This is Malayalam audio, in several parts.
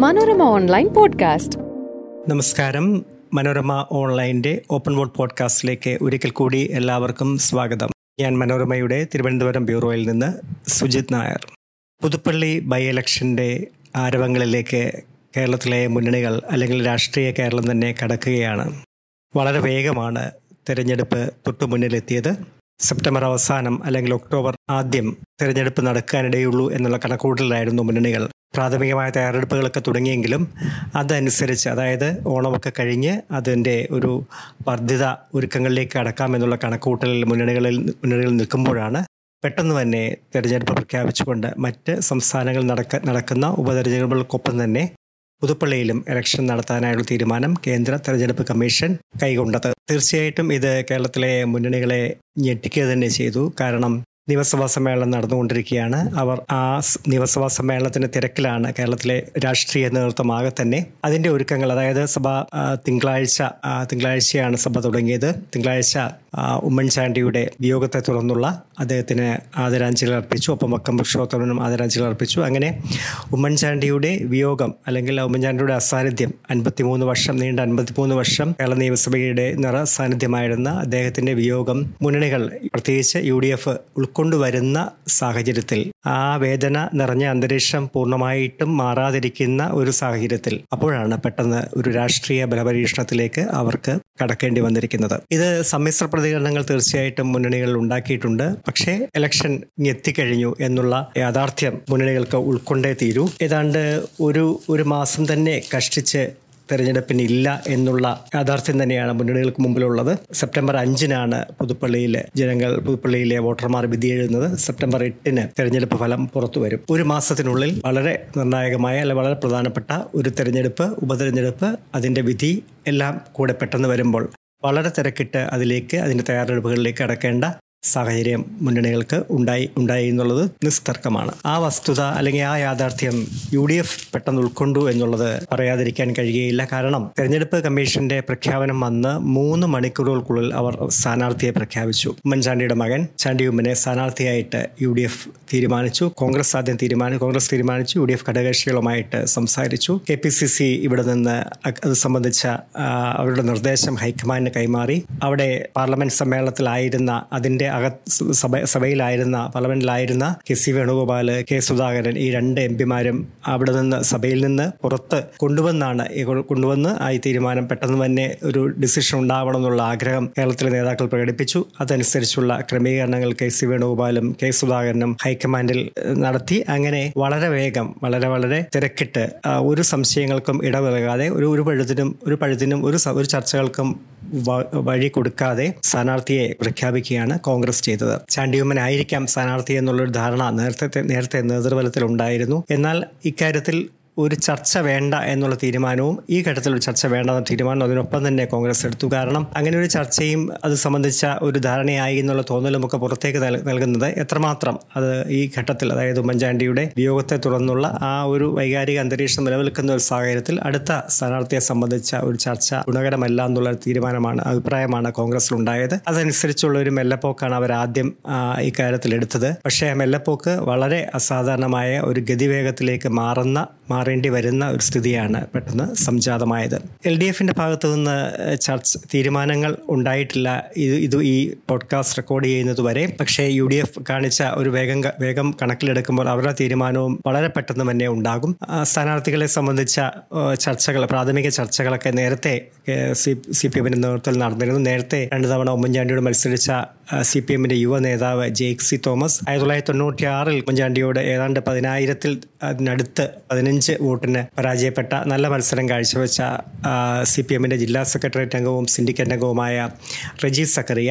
Manorama online podcast. നമസ്കാരം. മനോരമ ഓൺലൈന്റെ ഓപ്പൺ വോട്ട് പോഡ്കാസ്റ്റിലേക്ക് ഒരിക്കൽ കൂടി എല്ലാവർക്കും സ്വാഗതം. ഞാൻ മനോരമയുടെ തിരുവനന്തപുരം ബ്യൂറോയിൽ നിന്ന് സുജിത് നായർ. പുതുപ്പള്ളി ബൈ ഇലക്ഷന്റെ ആരവങ്ങളിലേക്ക് കേരളത്തിലെ മുന്നണികൾ അല്ലെങ്കിൽ രാഷ്ട്രീയ കേരളം തന്നെ കടക്കുകയാണ്. വളരെ വേഗമാണ് തെരഞ്ഞെടുപ്പ് തൊട്ടു മുന്നിലെത്തിയത്. സെപ്റ്റംബർ അവസാനം അല്ലെങ്കിൽ ഒക്ടോബർ ആദ്യം തിരഞ്ഞെടുപ്പ് നടക്കാനിടയുള്ളൂ എന്നുള്ള കണക്കൂട്ടലായിരുന്നു മുന്നണികൾ. പ്രാഥമികമായ തയ്യാറെടുപ്പുകളൊക്കെ തുടങ്ങിയെങ്കിലും അതനുസരിച്ച് അതായത് ഓണമൊക്കെ കഴിഞ്ഞ് അതിന്റെ ഒരു വർദ്ധിത ഒരുക്കങ്ങളിലേക്ക് കടക്കാമെന്നുള്ള കണക്കൂട്ടലിൽ മുന്നണികളിൽ മുന്നണികളിൽ നിൽക്കുമ്പോഴാണ് പെട്ടെന്ന് തന്നെ തെരഞ്ഞെടുപ്പ് പ്രഖ്യാപിച്ചുകൊണ്ട് മറ്റ് സംസ്ഥാനങ്ങളിൽ നടക്ക നടക്കുന്ന ഉപതെരഞ്ഞെടുപ്പുകൾക്കൊപ്പം തന്നെ പുതുപ്പള്ളിയിലും ഇലക്ഷൻ നടത്താനായുള്ള തീരുമാനം കേന്ദ്ര തെരഞ്ഞെടുപ്പ് കമ്മീഷൻ കൈകൊണ്ടത്. തീർച്ചയായിട്ടും ഇത് കേരളത്തിലെ മുന്നണികളെ ഞെട്ടിക്കുക തന്നെ ചെയ്തു. കാരണം നിയമസഭാ സമ്മേളനം നടന്നുകൊണ്ടിരിക്കുകയാണ്. അവർ ആ നിയമസഭാ സമ്മേളനത്തിന്റെ തിരക്കിലാണ് കേരളത്തിലെ രാഷ്ട്രീയ നേതൃത്വമാകെ തന്നെ. അതിന്റെ ഒരുക്കങ്ങൾ അതായത് സഭ തിങ്കളാഴ്ച തിങ്കളാഴ്ചയാണ് സഭ തുടങ്ങിയത്. തിങ്കളാഴ്ച ഉമ്മൻചാണ്ടിയുടെ വിയോഗത്തെ തുടർന്നുള്ള അദ്ദേഹത്തിന് ആദരാഞ്ജലികൾ അർപ്പിച്ചു. ഒപ്പം വക്കം പുരുഷോത്തമനും ആദരാഞ്ജലി അർപ്പിച്ചു. അങ്ങനെ ഉമ്മൻചാണ്ടിയുടെ വിയോഗം അല്ലെങ്കിൽ ഉമ്മൻചാണ്ടിയുടെ അസാന്നിധ്യം അൻപത്തിമൂന്ന് വർഷം നീണ്ട അൻപത്തിമൂന്ന് വർഷം കേരള നിയമസഭയുടെ നിറ സാന്നിധ്യമായിരുന്ന അദ്ദേഹത്തിന്റെ വിയോഗം മുന്നണികൾ പ്രത്യേകിച്ച് യു ഡി എഫ് ഉൾക്കൊണ്ടുവരുന്ന സാഹചര്യത്തിൽ ആ വേദന നിറഞ്ഞ അന്തരീക്ഷം പൂർണമായിട്ടും മാറാതിരിക്കുന്ന ഒരു സാഹചര്യത്തിൽ അപ്പോഴാണ് പെട്ടെന്ന് ഒരു രാഷ്ട്രീയ ബലപരീക്ഷണത്തിലേക്ക് അവർക്ക് കടക്കേണ്ടി വന്നിരിക്കുന്നത്. ഇത് സമ്മിശ്ര പ്രതികരണങ്ങൾ തീർച്ചയായിട്ടും മുന്നണികൾ ഉണ്ടാക്കിയിട്ടുണ്ട്. പക്ഷേ ഇലക്ഷൻ എത്തിക്കഴിഞ്ഞു എന്നുള്ള യാഥാർത്ഥ്യം മുന്നണികൾക്ക് ഉൾക്കൊണ്ടേ തീരൂ. ഏതാണ്ട് ഒരു ഒരു മാസം തന്നെ കഷ്ടിച്ച് തെരഞ്ഞെടുപ്പിന് ഇല്ല എന്നുള്ള യാഥാർത്ഥ്യം തന്നെയാണ് മുന്നണികൾക്ക് മുമ്പിലുള്ളത്. സെപ്റ്റംബർ അഞ്ചിനാണ് പുതുപ്പള്ളിയിലെ ജനങ്ങൾ പുതുപ്പള്ളിയിലെ വോട്ടർമാർ വിധി എഴുതുന്നത്. സെപ്റ്റംബർ എട്ടിന് തെരഞ്ഞെടുപ്പ് ഫലം പുറത്തു വരും. ഒരു മാസത്തിനുള്ളിൽ വളരെ നിർണായകമായ അല്ലെ വളരെ പ്രധാനപ്പെട്ട ഒരു തെരഞ്ഞെടുപ്പ് ഉപതെരഞ്ഞെടുപ്പ് അതിന്റെ വിധി എല്ലാം കൂടെ പെട്ടെന്ന് വരുമ്പോൾ വളരെ തിരക്കിട്ട് അതിലേക്ക് അതിന്റെ തയ്യാറെടുപ്പുകളിലേക്ക് അടക്കേണ്ട സാഹചര്യം മുന്നണികൾക്ക് ഉണ്ടായി ഉണ്ടായി എന്നുള്ളത് നിസ്തർക്കമാണ്. ആ വസ്തുത അല്ലെങ്കിൽ ആ യാഥാർത്ഥ്യം യു ഡി എഫ് പെട്ടെന്ന് ഉൾക്കൊണ്ടു എന്നുള്ളത് പറയാതിരിക്കാൻ കഴിയുകയില്ല. കാരണം തെരഞ്ഞെടുപ്പ് കമ്മീഷന്റെ പ്രഖ്യാപനം വന്ന് മൂന്ന് മണിക്കൂറുകൾക്കുള്ളിൽ അവർ സ്ഥാനാർത്ഥിയെ പ്രഖ്യാപിച്ചു. ഉമ്മൻചാണ്ടിയുടെ മകൻ ചാണ്ടി ഉമ്മനെ സ്ഥാനാർത്ഥിയായിട്ട് യു ഡി എഫ് തീരുമാനിച്ചു. കോൺഗ്രസ് ആദ്യം തീരുമാനിച്ചു കോൺഗ്രസ് തീരുമാനിച്ചു. യു ഡി എഫ് ഘടകകക്ഷികളുമായിട്ട് സംസാരിച്ചു. കെ പി സി സി ഇവിടെ നിന്ന് അത് സംബന്ധിച്ച അവരുടെ നിർദ്ദേശം ഹൈക്കമാൻഡിന് കൈമാറി. അവിടെ പാർലമെന്റ് സമ്മേളനത്തിലായിരുന്ന അതിന്റെ അകത്ത് സഭ സഭയിലായിരുന്ന പാർലമെന്റിലായിരുന്ന K C Venugopal K Sudhakaran ഈ രണ്ട് എം പിമാരും അവിടെ നിന്ന് സഭയിൽ നിന്ന് പുറത്ത് കൊണ്ടുവന്നാണ് കൊണ്ടുവന്ന് ആ തീരുമാനം പെട്ടെന്ന് തന്നെ ഒരു ഡിസിഷൻ ഉണ്ടാവണം എന്നുള്ള ആഗ്രഹം കേരളത്തിലെ നേതാക്കൾ പ്രകടിപ്പിച്ചു. അതനുസരിച്ചുള്ള ക്രമീകരണങ്ങൾ കെ സി വേണുഗോപാലും കെ സുധാകരനും ഹൈക്കമാൻഡിൽ നടത്തി. അങ്ങനെ വളരെ വേഗം വളരെ വളരെ തിരക്കിട്ട് ഒരു സംശയങ്ങൾക്കും ഇടവിലകാതെ ഒരു ഒരു പഴുതിനും ഒരു പഴുതിനും ഒരു ഒരു ചർച്ചകൾക്കും വഴി കൊടുക്കാതെ സ്ഥാനാർത്ഥിയെ പ്രഖ്യാപിക്കുകയാണ് കോൺഗ്രസ്. ചെയ്തത്. ചാണ്ടിയുമ്മൻ ആയിരിക്കാം സ്ഥാനാർത്ഥി എന്നുള്ളൊരു ധാരണ നേരത്തെ നേരത്തെ നേതൃബലത്തിൽ ഉണ്ടായിരുന്നു എന്നാൽ ഇക്കാര്യത്തിൽ ഒരു ചർച്ച വേണ്ട എന്നുള്ള തീരുമാനവും ഈ ഘട്ടത്തിൽ ഒരു ചർച്ച വേണ്ട എന്ന തീരുമാനം അതിനൊപ്പം തന്നെ കോൺഗ്രസ് എടുത്തു. കാരണം അങ്ങനെ ഒരു ചർച്ചയും അത് സംബന്ധിച്ച ഒരു ധാരണയായി എന്നുള്ള തോന്നലും ഒക്കെ പുറത്തേക്ക് നൽകുന്നത് എത്രമാത്രം അത് ഈ ഘട്ടത്തിൽ അതായത് ഉമ്മൻചാണ്ടിയുടെ വിയോഗത്തെ തുടർന്നുള്ള ആ ഒരു വൈകാരിക അന്തരീക്ഷം നിലനിൽക്കുന്ന ഒരു സാഹചര്യത്തിൽ അടുത്ത സ്ഥാനാർത്ഥിയെ സംബന്ധിച്ച ഒരു ചർച്ച ഗുണകരമല്ല എന്നുള്ള തീരുമാനമാണ് അഭിപ്രായമാണ് കോൺഗ്രസിൽ ഉണ്ടായത് അതനുസരിച്ചുള്ള ഒരു മെല്ലപ്പോക്കാണ് അവർ ആദ്യം ഇക്കാര്യത്തിൽ എടുത്തത് പക്ഷേ ആ മെല്ലപ്പോക്ക് വളരെ അസാധാരണമായ ഒരു ഗതിവേഗത്തിലേക്ക് മാറുന്ന മാറേണ്ടി വരുന്ന ഒരു സ്ഥിതിയാണ് പെട്ടെന്ന് സംജാതമായത്. എൽ ഡി എഫിന്റെ ഭാഗത്തു നിന്ന് ചർച്ച തീരുമാനങ്ങൾ ഉണ്ടായിട്ടില്ല. ഇത് ഇത് ഈ പോഡ്കാസ്റ്റ് റെക്കോർഡ് ചെയ്യുന്നത് വരെ. പക്ഷേ യു ഡി എഫ് കാണിച്ച ഒരു വേഗം വേഗം കണക്കിലെടുക്കുമ്പോൾ അവരുടെ തീരുമാനവും വളരെ പെട്ടെന്ന് തന്നെ ഉണ്ടാകും. സ്ഥാനാർത്ഥികളെ സംബന്ധിച്ച ചർച്ചകൾ പ്രാഥമിക ചർച്ചകളൊക്കെ നേരത്തെ സി പി എമ്മിന്റെ നേതൃത്വത്തിൽ നടന്നിരുന്നു. നേരത്തെ രണ്ട് തവണ ഉമ്മൻചാണ്ടിയോട് മത്സരിച്ച സി പി എമ്മിന്റെ യുവ നേതാവ് ജെയ്ക് സി തോമസ്. ആയിരത്തി തൊള്ളായിരത്തി തൊണ്ണൂറ്റി ആറിൽ ഉമ്മൻചാണ്ടിയോട് ഏതാണ്ട് പതിനായിരത്തിൽ അതിനടുത്ത് പതിനഞ്ച് വോട്ടിന് പരാജയപ്പെട്ട നല്ല മത്സരം കാഴ്ചവെച്ച സി പി എമ്മിന്റെ ജില്ലാ സെക്രട്ടേറിയറ്റ് അംഗവും സിൻഡിക്കേറ്റ് അംഗവുമായ റജി സക്കറിയ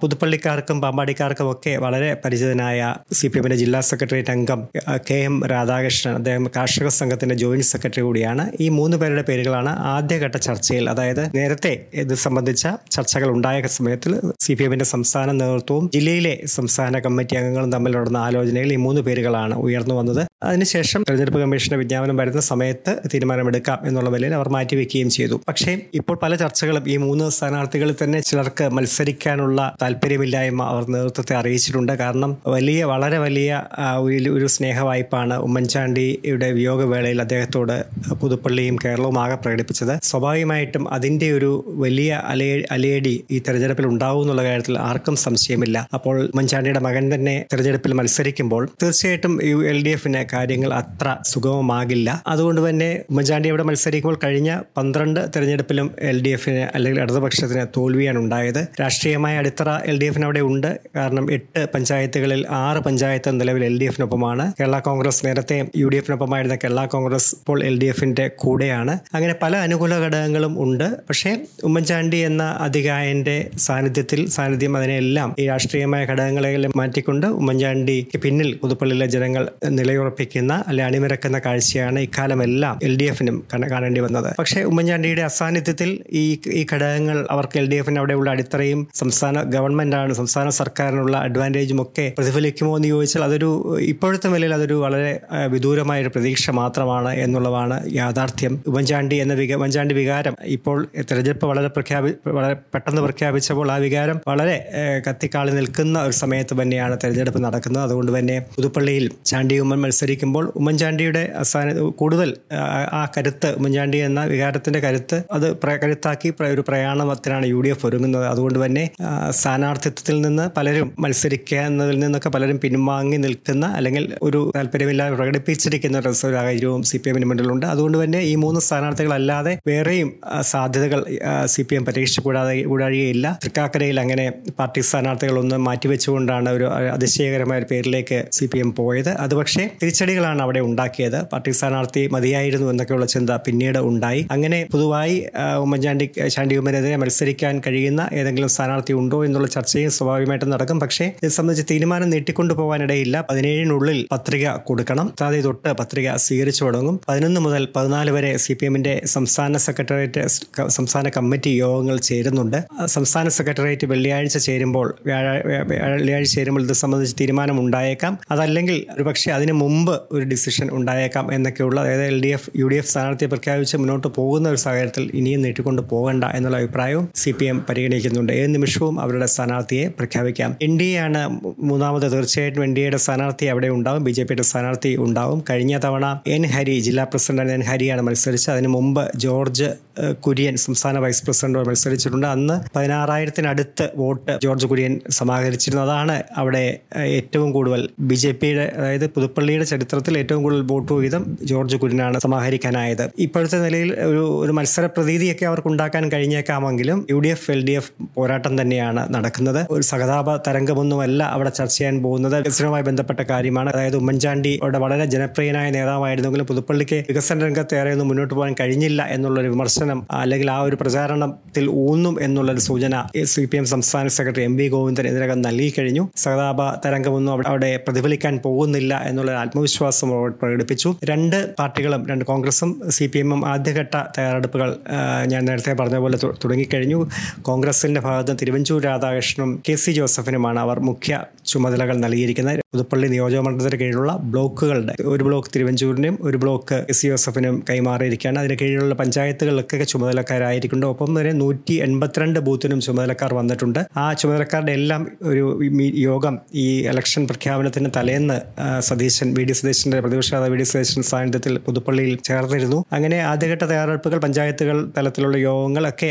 പുതുപ്പള്ളിക്കാർക്കും പാമ്പാടിക്കാർക്കും ഒക്കെ വളരെ പരിചിതനായ സി പി എമ്മിന്റെ ജില്ലാ സെക്രട്ടേറിയറ്റ് അംഗം കെ എം രാധാകൃഷ്ണൻ. അദ്ദേഹം കാർഷിക സംഘത്തിന്റെ ജോയിന്റ് സെക്രട്ടറി കൂടിയാണ്. ഈ മൂന്ന് പേരുടെ പേരുകളാണ് ആദ്യഘട്ട ചർച്ചയിൽ അതായത് നേരത്തെ ഇത് സംബന്ധിച്ച ചർച്ചകൾ ഉണ്ടായ സമയത്തിൽ സി പി എമ്മിന്റെ സംസ്ഥാന നേതൃത്വവും ജില്ലയിലെ സംസ്ഥാന കമ്മിറ്റി അംഗങ്ങളും തമ്മിൽ നടന്ന ആലോചനയിൽ ഈ മൂന്ന് പേരുകളാണ് ഉയർന്നു വന്നത്. അതിനുശേഷം തെരഞ്ഞെടുപ്പ് കമ്മീഷന്റെ വിജ്ഞാപനം വിജ്ഞാപനം വരുന്ന സമയത്ത് തീരുമാനമെടുക്കാം എന്നുള്ള നിലയിൽ അവർ മാറ്റിവെക്കുകയും ചെയ്തു. പക്ഷേ ഇപ്പോൾ പല ചർച്ചകളും ഈ മൂന്ന് സ്ഥാനാർത്ഥികളിൽ തന്നെ ചിലർക്ക് മത്സരിക്കാനുള്ള താല്പര്യമില്ലായ്മ അവർ നേതൃത്വത്തെ അറിയിച്ചിട്ടുണ്ട്. കാരണം വലിയ വളരെ വലിയ ഒരു ഒരു സ്നേഹവായ്പാണ് ഉമ്മൻചാണ്ടിയുടെ വിയോഗവേളയിൽ അദ്ദേഹത്തോട് പുതുപ്പള്ളിയും കേരളവും ആകെ പ്രകടിപ്പിച്ചത്. സ്വാഭാവികമായിട്ടും അതിന്റെ ഒരു വലിയ അലേ അലേടി ഈ തെരഞ്ഞെടുപ്പിൽ ഉണ്ടാവും എന്നുള്ള കാര്യത്തിൽ ആർക്കും സംശയമില്ല. അപ്പോൾ ഉമ്മൻചാണ്ടിയുടെ മകൻ തന്നെ തെരഞ്ഞെടുപ്പിൽ മത്സരിക്കുമ്പോൾ തീർച്ചയായിട്ടും യു എൽ ഡി എഫിന് കാര്യങ്ങൾ അത്ര സുഗമമാകില്ല അതുകൊണ്ട് തന്നെ ഉമ്മൻചാണ്ടി അവിടെ മത്സരിക്കുമ്പോൾ കഴിഞ്ഞ പന്ത്രണ്ട് തെരഞ്ഞെടുപ്പിലും എൽ ഡി എഫിന് അല്ലെങ്കിൽ ഇടതുപക്ഷത്തിന് തോൽവിയാണ് ഉണ്ടായത്. രാഷ്ട്രീയമായ അടിത്തറ എൽ ഡി എഫിന് അവിടെ ഉണ്ട്. കാരണം എട്ട് പഞ്ചായത്തുകളിൽ ആറ് പഞ്ചായത്ത് നിലവിൽ എൽ ഡി എഫിനൊപ്പമാണ്. കേരള കോൺഗ്രസ് നേരത്തെ യു ഡി എഫിനൊപ്പമായിരുന്ന കേരള കോൺഗ്രസ് ഇപ്പോൾ എൽ ഡി എഫിന്റെ കൂടെയാണ്. അങ്ങനെ പല അനുകൂല ഘടകങ്ങളും ഉണ്ട്. പക്ഷേ ഉമ്മൻചാണ്ടി എന്ന അധികായന്റെ സാന്നിധ്യത്തിൽ സാന്നിധ്യം അതിനെല്ലാം ഈ രാഷ്ട്രീയമായ ഘടകങ്ങളെ മാറ്റിക്കൊണ്ട് ഉമ്മൻചാണ്ടിക്ക് പിന്നിൽ പുതുപ്പള്ളിയിലെ ജനങ്ങൾ നിലയുറപ്പിക്കുന്ന അല്ലെ അണിനിരക്കുന്ന കാഴ്ചയാണ് ഇക്കാലമെല്ലാം എൽ ഡി എഫിനും കാണേണ്ടി വന്നത്. പക്ഷേ ഉമ്മൻചാണ്ടിയുടെ അസാന്നിധ്യത്തിൽ ഈ ഈ ഘടകങ്ങൾ അവർക്ക് എൽ ഡി എഫിന് അവിടെയുള്ള അടിത്തറയും സംസ്ഥാന ഗവൺമെന്റാണ് സംസ്ഥാന സർക്കാരിനുള്ള അഡ്വാന്റേജും ഒക്കെ പ്രതിഫലിക്കുമോ എന്ന് ചോദിച്ചാൽ അതൊരു ഇപ്പോഴത്തെ നിലയിൽ അതൊരു വളരെ വിദൂരമായ ഒരു പ്രതീക്ഷ മാത്രമാണ് എന്നുള്ളതാണ് യാഥാർത്ഥ്യം. ഉമ്മൻചാണ്ടി എന്ന വിക ഉമ്മൻചാണ്ടി വികാരം ഇപ്പോൾ തെരഞ്ഞെടുപ്പ് വളരെ പ്രഖ്യാപി വളരെ പെട്ടെന്ന് പ്രഖ്യാപിച്ചപ്പോൾ ആ വികാരം വളരെ കത്തിക്കാളി നിൽക്കുന്ന ഒരു സമയത്ത് തന്നെയാണ് തെരഞ്ഞെടുപ്പ് നടക്കുന്നത്. അതുകൊണ്ട് തന്നെ പുതുപ്പള്ളിയിൽ ചാണ്ടി ഉമ്മൻ മത്സരിക്കുമ്പോൾ ഉമ്മൻചാണ്ടിയുടെ സ്ഥാന കൂടുതൽ ആ, കരുത്ത് ഉമ്മൻചാണ്ടി എന്ന വികാരത്തിന്റെ കരുത്ത് അത് കരുത്താക്കി ഒരു പ്രയാണത്തിനാണ് യു ഡി എഫ് ഒരുങ്ങുന്നത്. അതുകൊണ്ട് തന്നെ സ്ഥാനാർത്ഥിത്വത്തിൽ നിന്ന് പലരും മത്സരിക്കുന്നതിൽ നിന്നൊക്കെ പലരും പിൻവാങ്ങി നിൽക്കുന്ന അല്ലെങ്കിൽ ഒരു താല്പര്യമില്ലാതെ പ്രകടിപ്പിച്ചിരിക്കുന്ന ഒരു സാഹചര്യവും സി പി എമ്മിന് മുന്നിലുണ്ട്. അതുകൊണ്ട് തന്നെ ഈ മൂന്ന് സ്ഥാനാർത്ഥികളല്ലാതെ വേറെയും സാധ്യതകൾ സി പി എം പരീക്ഷിച്ചു കൂടാതെ കൂടാഴികയില്ല. തൃക്കാക്കരയിൽ അങ്ങനെ പാർട്ടി സ്ഥാനാർത്ഥികളൊന്നും മാറ്റിവെച്ചുകൊണ്ടാണ് ഒരു അതിശയകരമായ ഒരു പേരിലേക്ക് സി പി എം പോയത്. അത് പക്ഷേ തിരിച്ചടികളാണ് അവിടെ ഉണ്ടാക്കിയത്. പാർട്ടി സ്ഥാനാർത്ഥി മതിയായിരുന്നു എന്നൊക്കെയുള്ള ചിന്ത പിന്നീട് ഉണ്ടായി. അങ്ങനെ പൊതുവായി ഉമ്മൻചാണ്ടി ചാണ്ടി ഉമ്മനെതിരെ മത്സരിക്കാൻ കഴിയുന്ന ഏതെങ്കിലും സ്ഥാനാർത്ഥി ഉണ്ടോ എന്നുള്ള ചർച്ചയും സ്വാഭാവികമായിട്ടും നടക്കും. പക്ഷേ ഇത് സംബന്ധിച്ച് തീരുമാനം നീട്ടിക്കൊണ്ടു പോകാനിടയില്ല പതിനേഴിനുള്ളിൽ പത്രിക കൊടുക്കണം. അതായത് തൊട്ട് പത്രിക സ്വീകരിച്ചു തുടങ്ങും. പതിനൊന്ന് മുതൽ പതിനാല് വരെ സി പി എമ്മിന്റെ സംസ്ഥാന സെക്രട്ടേറിയറ്റ് സംസ്ഥാന കമ്മിറ്റി യോഗങ്ങൾ ചേരുന്നുണ്ട്. സംസ്ഥാന സെക്രട്ടേറിയറ്റ് വെള്ളിയാഴ്ച ചേരുമ്പോൾ വെള്ളിയാഴ്ച ചേരുമ്പോൾ ഇത് സംബന്ധിച്ച് തീരുമാനം ഉണ്ടായേക്കാം. അതല്ലെങ്കിൽ ഒരുപക്ഷെ അതിനു മുമ്പ് ഒരു ഡിസിഷൻ ഉണ്ടായേക്കാം എന്നൊക്കെയുള്ള അതായത് L D F U D F സ്ഥാനാർത്ഥിയെ പ്രഖ്യാപിച്ച് മുന്നോട്ട് പോകുന്ന ഒരു സാഹചര്യത്തിൽ ഇനിയും നീട്ടിക്കൊണ്ട് പോകണ്ട എന്നുള്ള അഭിപ്രായവും സി പി എം പരിഗണിക്കുന്നുണ്ട്. ഏത് നിമിഷവും അവരുടെ സ്ഥാനാർത്ഥിയെ പ്രഖ്യാപിക്കാം. എൻ ഡി എ ആണ് മൂന്നാമത് തീർച്ചയായിട്ടും എൻ ഡി എയുടെ സ്ഥാനാർത്ഥി അവിടെ ഉണ്ടാവും. ബി ജെ പിയുടെ സ്ഥാനാർത്ഥി ഉണ്ടാവും. കഴിഞ്ഞ തവണ എൻ ഹരി ജില്ലാ പ്രസിഡന്റ് എൻ ഹരിയാണ് മത്സരിച്ചത്. അതിന് മുമ്പ് ജോർജ് കുര്യൻ സംസ്ഥാന വൈസ് പ്രസിഡന്റ് മത്സരിച്ചിട്ടുണ്ട്. അന്ന് പതിനാറായിരത്തിനടുത്ത് വോട്ട് ജോർജ് കുര്യൻ സമാഹരിച്ചിരുന്നു. അതാണ് അവിടെ ഏറ്റവും കൂടുതൽ ബി ജെ പിയുടെ അതായത് പുതുപ്പള്ളിയുടെ ചരിത്രത്തിൽ ഏറ്റവും കൂടുതൽ വോട്ട് വീതം ജോർജ് കുര്യനാണ് സമാഹരിക്കാനായത്. ഇപ്പോഴത്തെ നിലയിൽ ഒരു ഒരു മത്സര പ്രതീതിയൊക്കെ അവർക്ക് ഉണ്ടാക്കാൻ കഴിഞ്ഞേക്കാമെങ്കിലും U D F L D F പോരാട്ടം തന്നെയാണ് നടക്കുന്നത്. ഒരു സഹതാപ തരംഗമൊന്നുമല്ല അവിടെ ചർച്ച ചെയ്യാൻ പോകുന്നത്. വികസനവുമായി ബന്ധപ്പെട്ട കാര്യമാണ്. അതായത് ഉമ്മൻചാണ്ടി അവിടെ വളരെ ജനപ്രിയനായ നേതാവായിരുന്നെങ്കിലും പുതുപ്പള്ളിക്ക് വികസന രംഗത്ത് ഏറെ ഒന്നും മുന്നോട്ട് പോകാൻ കഴിഞ്ഞില്ല എന്നുള്ളൊരു വിമർശനം അല്ലെങ്കിൽ ആ ഒരു പ്രചാരണത്തിൽ ഊന്നും എന്നുള്ളൊരു സൂചന സി പി എം സംസ്ഥാന സെക്രട്ടറി എം വി ഗോവിന്ദൻ ഇതിനകം നൽകി കഴിഞ്ഞു. സഹതാപ തരംഗമൊന്നും അവിടെ- പ്രതിഫലിക്കാൻ പോകുന്നില്ല എന്നുള്ള ആത്മവിശ്വാസം പ്രകടിപ്പിച്ചു. രണ്ട് പാർട്ടികളും രണ്ട് കോൺഗ്രസും സി പി എമ്മും ആദ്യഘട്ട തയ്യാറെടുപ്പുകൾ ഞാൻ നേരത്തെ പറഞ്ഞ പോലെ തുടങ്ങിക്കഴിഞ്ഞു. കോൺഗ്രസിന്റെ ഭാഗത്ത് തിരുവഞ്ചൂർ രാധാകൃഷ്ണനും കെ സി ജോസഫിനുമാണ് അവർ മുഖ്യ ചുമതലകൾ നൽകിയിരിക്കുന്നത്. പുതുപ്പള്ളി നിയോജകമണ്ഡലത്തിന് കീഴിലുള്ള ബ്ലോക്കുകളുടെ ഒരു ബ്ലോക്ക് തിരുവഞ്ചൂരിനും ഒരു ബ്ലോക്ക് കെ സി ജോസഫിനും കൈമാറിയിരിക്കുകയാണ്. അതിന് കീഴിലുള്ള പഞ്ചായത്തുകളിലൊക്കെ ചുമതലക്കാരായിരിക്കുന്നുണ്ട്. ഒപ്പം തന്നെ നൂറ്റി എൺപത്തിരണ്ട് ബൂത്തിനും ചുമതലക്കാർ വന്നിട്ടുണ്ട്. ആ ചുമതലക്കാരുടെ എല്ലാം ഒരു യോഗം ഈ ഇലക്ഷൻ പ്രഖ്യാപനത്തിന് തലേന്ന് സതീശൻ വി ഡി സതീശന്റെ പ്രതിപക്ഷ നേതാവ് വി ഡി സതീശൻ സാന്നിധ്യത്തിൽ പുതുപ്പള്ളിയിൽ ചേർന്നിരുന്നു. അങ്ങനെ ആദ്യഘട്ട തയ്യാറെടുപ്പുകൾ പഞ്ചായത്തുകൾ തലത്തിലുള്ള യോഗങ്ങളൊക്കെ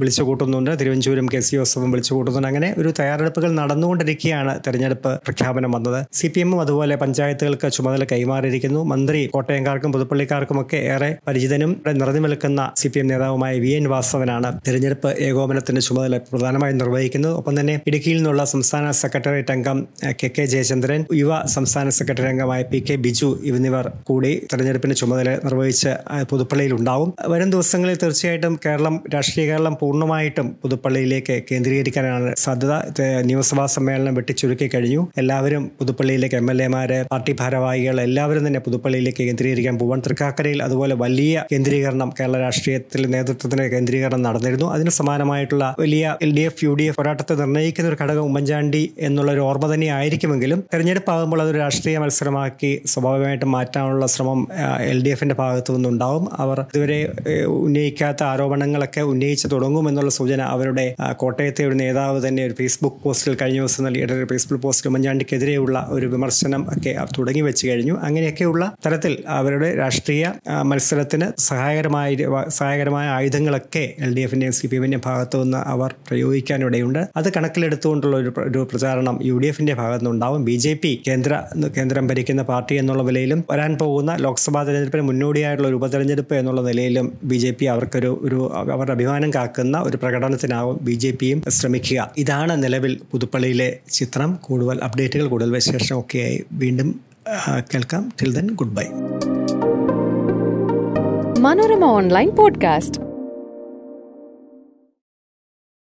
വിളിച്ചു കൂട്ടുന്നുണ്ട്. തിരുവഞ്ചൂരും കെ സി ജോസഫും വിളിച്ചു കൂട്ടുന്നുണ്ട്. അങ്ങനെ ഒരു തയ്യാറെടുപ്പുകൾ നടന്നുകൊണ്ടിരിക്കുകയാണ് തെരഞ്ഞെടുപ്പ് പ്രഖ്യാപനം വന്നത്. സി പി എമ്മും അതുപോലെ പഞ്ചായത്തുകൾക്ക് ചുമതല കൈമാറിയിരിക്കുന്നു. മന്ത്രി കോട്ടയംകാർക്കും പുതുപ്പള്ളിക്കാർക്കുമൊക്കെ ഏറെ പരിചിതനും നിറഞ്ഞു നിൽക്കുന്ന സി പി എം നേതാവുമായ വി എൻ വാസവനാണ് തെരഞ്ഞെടുപ്പ് ഏകോപനത്തിന്റെ ചുമതല പ്രധാനമായും നിർവഹിക്കുന്നത്. ഒപ്പം തന്നെ ഇടുക്കിയിൽ നിന്നുള്ള സംസ്ഥാന സെക്രട്ടേറിയറ്റ് അംഗം കെ കെ ജയചന്ദ്രൻ യുവ സംസ്ഥാന സെക്രട്ടറി അംഗമായ പി കെ ബിജു എന്നിവർ കൂടി തെരഞ്ഞെടുപ്പിന്റെ ചുമതല നിർവഹിച്ച് പുതുപ്പള്ളിയിൽ ഉണ്ടാവും വരും ദിവസങ്ങളിൽ തീർച്ചയായിട്ടും കേരളം രാഷ്ട്രീയ കേരളം പൂർണമായിട്ടും പുതുപ്പള്ളിയിലേക്ക് കേന്ദ്രീകരിക്കാനാണ് സാധ്യത. നിയമസഭാ സമ്മേളനം വെട്ടിച്ചുരുക്കി കഴിഞ്ഞു. എല്ലാവരും പുതുപ്പള്ളിയിലേക്ക് എം എൽ എമാര് പാർട്ടി ഭാരവാഹികൾ എല്ലാവരും തന്നെ പുതുപ്പള്ളിയിലേക്ക് കേന്ദ്രീകരിക്കാൻ പോവാൻ തൃക്കാക്കരയിൽ അതുപോലെ വലിയ കേന്ദ്രീകരണം കേരള രാഷ്ട്രീയത്തിൽ നേതൃത്വത്തിന് കേന്ദ്രീകരണം നടന്നിരുന്നു. അതിന് സമാനമായിട്ടുള്ള വലിയ L D F U D F പോരാട്ടത്തെ നിർണയിക്കുന്ന ഒരു ഘടകം ഉമ്മൻചാണ്ടി എന്നുള്ള ഒരു ഓർമ്മ തന്നെ ആയിരിക്കുമെങ്കിലും തെരഞ്ഞെടുപ്പ് ആകുമ്പോൾ അതൊരു രാഷ്ട്രീയ മത്സരമാക്കി സ്വാഭാവികമായിട്ടും മാറ്റാനുള്ള ശ്രമം എൽ ഡി എഫിന്റെ ഭാഗത്തു നിന്നുണ്ടാവും. അവർ ഇതുവരെ ഉന്നയിക്കാത്ത ആരോപണങ്ങളൊക്കെ ഉന്നയിച്ച് തുടങ്ങുമെന്നുള്ള സൂചന അവരുടെ കോട്ടയത്തെ ഒരു നേതാവ് തന്നെ ഒരു ഫേസ്ബുക്ക് പോസ്റ്റിൽ കഴിഞ്ഞ ദിവസം നൽകി ഫേസ്ബുക്ക് പോസ്റ്റിൽ ഉമ്മൻചാണ്ടിക്കെതിരെയുള്ള ഒരു വിമർശനം ഒക്കെ തുടങ്ങി വെച്ച് കഴിഞ്ഞു. അങ്ങനെയൊക്കെയുള്ള തരത്തിൽ അവരുടെ രാഷ്ട്രീയ മത്സരത്തിന് സഹായകരമായ സഹായകരമായ ആയുധങ്ങളൊക്കെ എൽ ഡി എഫിന്റെയും സി പി എമ്മിന്റെയും ഭാഗത്തു നിന്ന് അവർ പ്രയോഗിക്കാനിടയുണ്ട്. അത് കണക്കിലെടുത്തുകൊണ്ടുള്ള ഒരു ഒരു പ്രചാരണം യു ഡി എഫിന്റെ ഭാഗത്തുനിന്നുണ്ടാവും ബി ജെ പി കേന്ദ്ര കേന്ദ്രം ഭരിക്കുന്ന പാർട്ടി എന്നുള്ള നിലയിലും വരാൻ പോകുന്ന ലോക്സഭാ തെരഞ്ഞെടുപ്പിന് മുന്നോടിയായിട്ടുള്ള ഒരു ഉപതെരഞ്ഞെടുപ്പ് എന്നുള്ള നിലയിലും ബി ജെ പി അവർക്കൊരു ഒരു അവരുടെ അഭിമാനം കാക്കുന്ന ഒരു പ്രകടനത്തിനാവും ബി ജെ പിയും ശ്രമിക്കുക. ഇതാണ് നിലവിൽ പുതുപ്പള്ളിയിലെ ചിത്രം. കൂടുതൽ അപ്ഡേറ്റുകൾ കൂടുതൽ വിശേഷമൊക്കെയായി വീണ്ടും കേൾക്കാം. Till then good bye Manorama online podcast.